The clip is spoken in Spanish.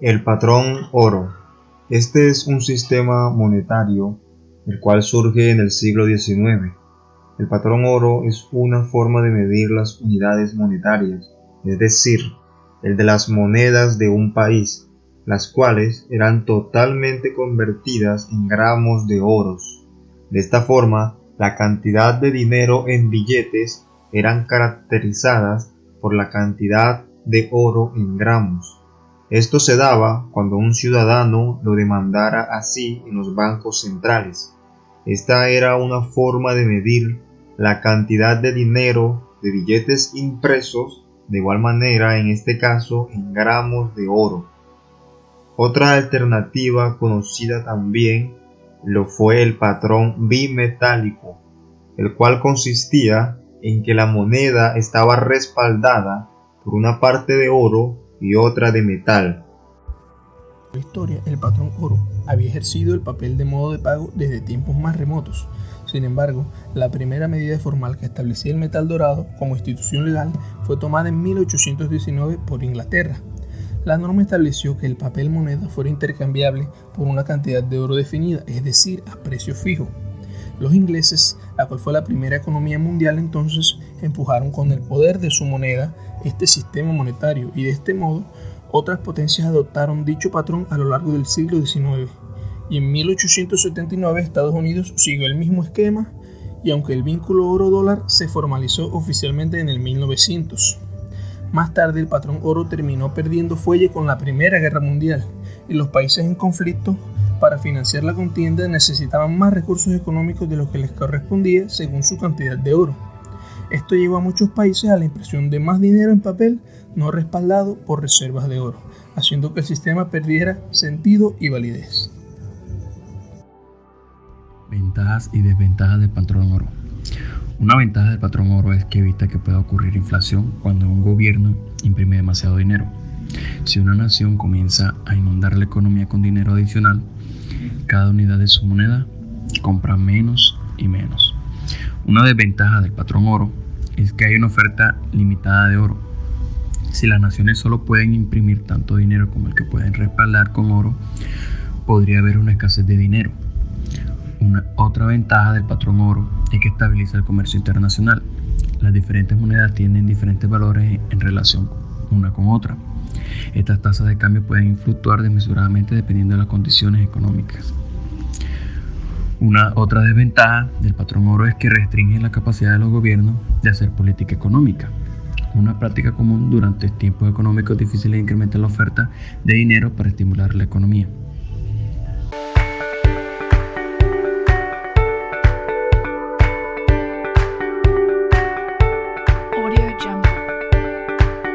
El patrón oro. Este es un sistema monetario el cual surge en el siglo XIX. El patrón oro es una forma de medir las unidades monetarias, es decir, el de las monedas de un país, las cuales eran totalmente convertidas en gramos de oros. De esta forma, la cantidad de dinero en billetes eran caracterizadas por la cantidad de oro en gramos. Esto se daba cuando un ciudadano lo demandara así en los bancos centrales. Esta era una forma de medir la cantidad de dinero de billetes impresos, de igual manera en este caso en gramos de oro. Otra alternativa conocida también lo fue el patrón bimetálico, el cual consistía en que la moneda estaba respaldada por una parte de oro y otra de metal. En la historia, el patrón oro había ejercido el papel de modo de pago desde tiempos más remotos. Sin embargo, la primera medida formal que establecía el metal dorado como institución legal fue tomada en 1819 por Inglaterra, la norma estableció que el papel moneda fuera intercambiable por una cantidad de oro definida, es decir, a precio fijo. Los ingleses, la cual fue la primera economía mundial entonces, empujaron con el poder de su moneda este sistema monetario y de este modo otras potencias adoptaron dicho patrón a lo largo del siglo XIX. Y en 1879 Estados Unidos siguió el mismo esquema y aunque el vínculo oro-dólar se formalizó oficialmente en el 1900. Más tarde el patrón oro terminó perdiendo fuelle con la Primera Guerra Mundial y los países en conflicto para financiar la contienda necesitaban más recursos económicos de los que les correspondía según su cantidad de oro. Esto llevó a muchos países a la impresión de más dinero en papel no respaldado por reservas de oro, haciendo que el sistema perdiera sentido y validez. Ventajas y desventajas del patrón oro. Una ventaja del patrón oro es que evita que pueda ocurrir inflación cuando un gobierno imprime demasiado dinero. Si una nación comienza a inundar la economía con dinero adicional, cada unidad de su moneda compra menos y menos. Una desventaja del patrón oro es que hay una oferta limitada de oro. Si las naciones solo pueden imprimir tanto dinero como el que pueden respaldar con oro, podría haber una escasez de dinero. Otra ventaja del patrón oro es que estabiliza el comercio internacional. Las diferentes monedas tienen diferentes valores en relación una con otra. Estas tasas de cambio pueden fluctuar desmesuradamente dependiendo de las condiciones económicas. Una otra desventaja del patrón oro es que restringe la capacidad de los gobiernos de hacer política económica. Una práctica común durante tiempos económicos difíciles incrementa la oferta de dinero para estimular la economía.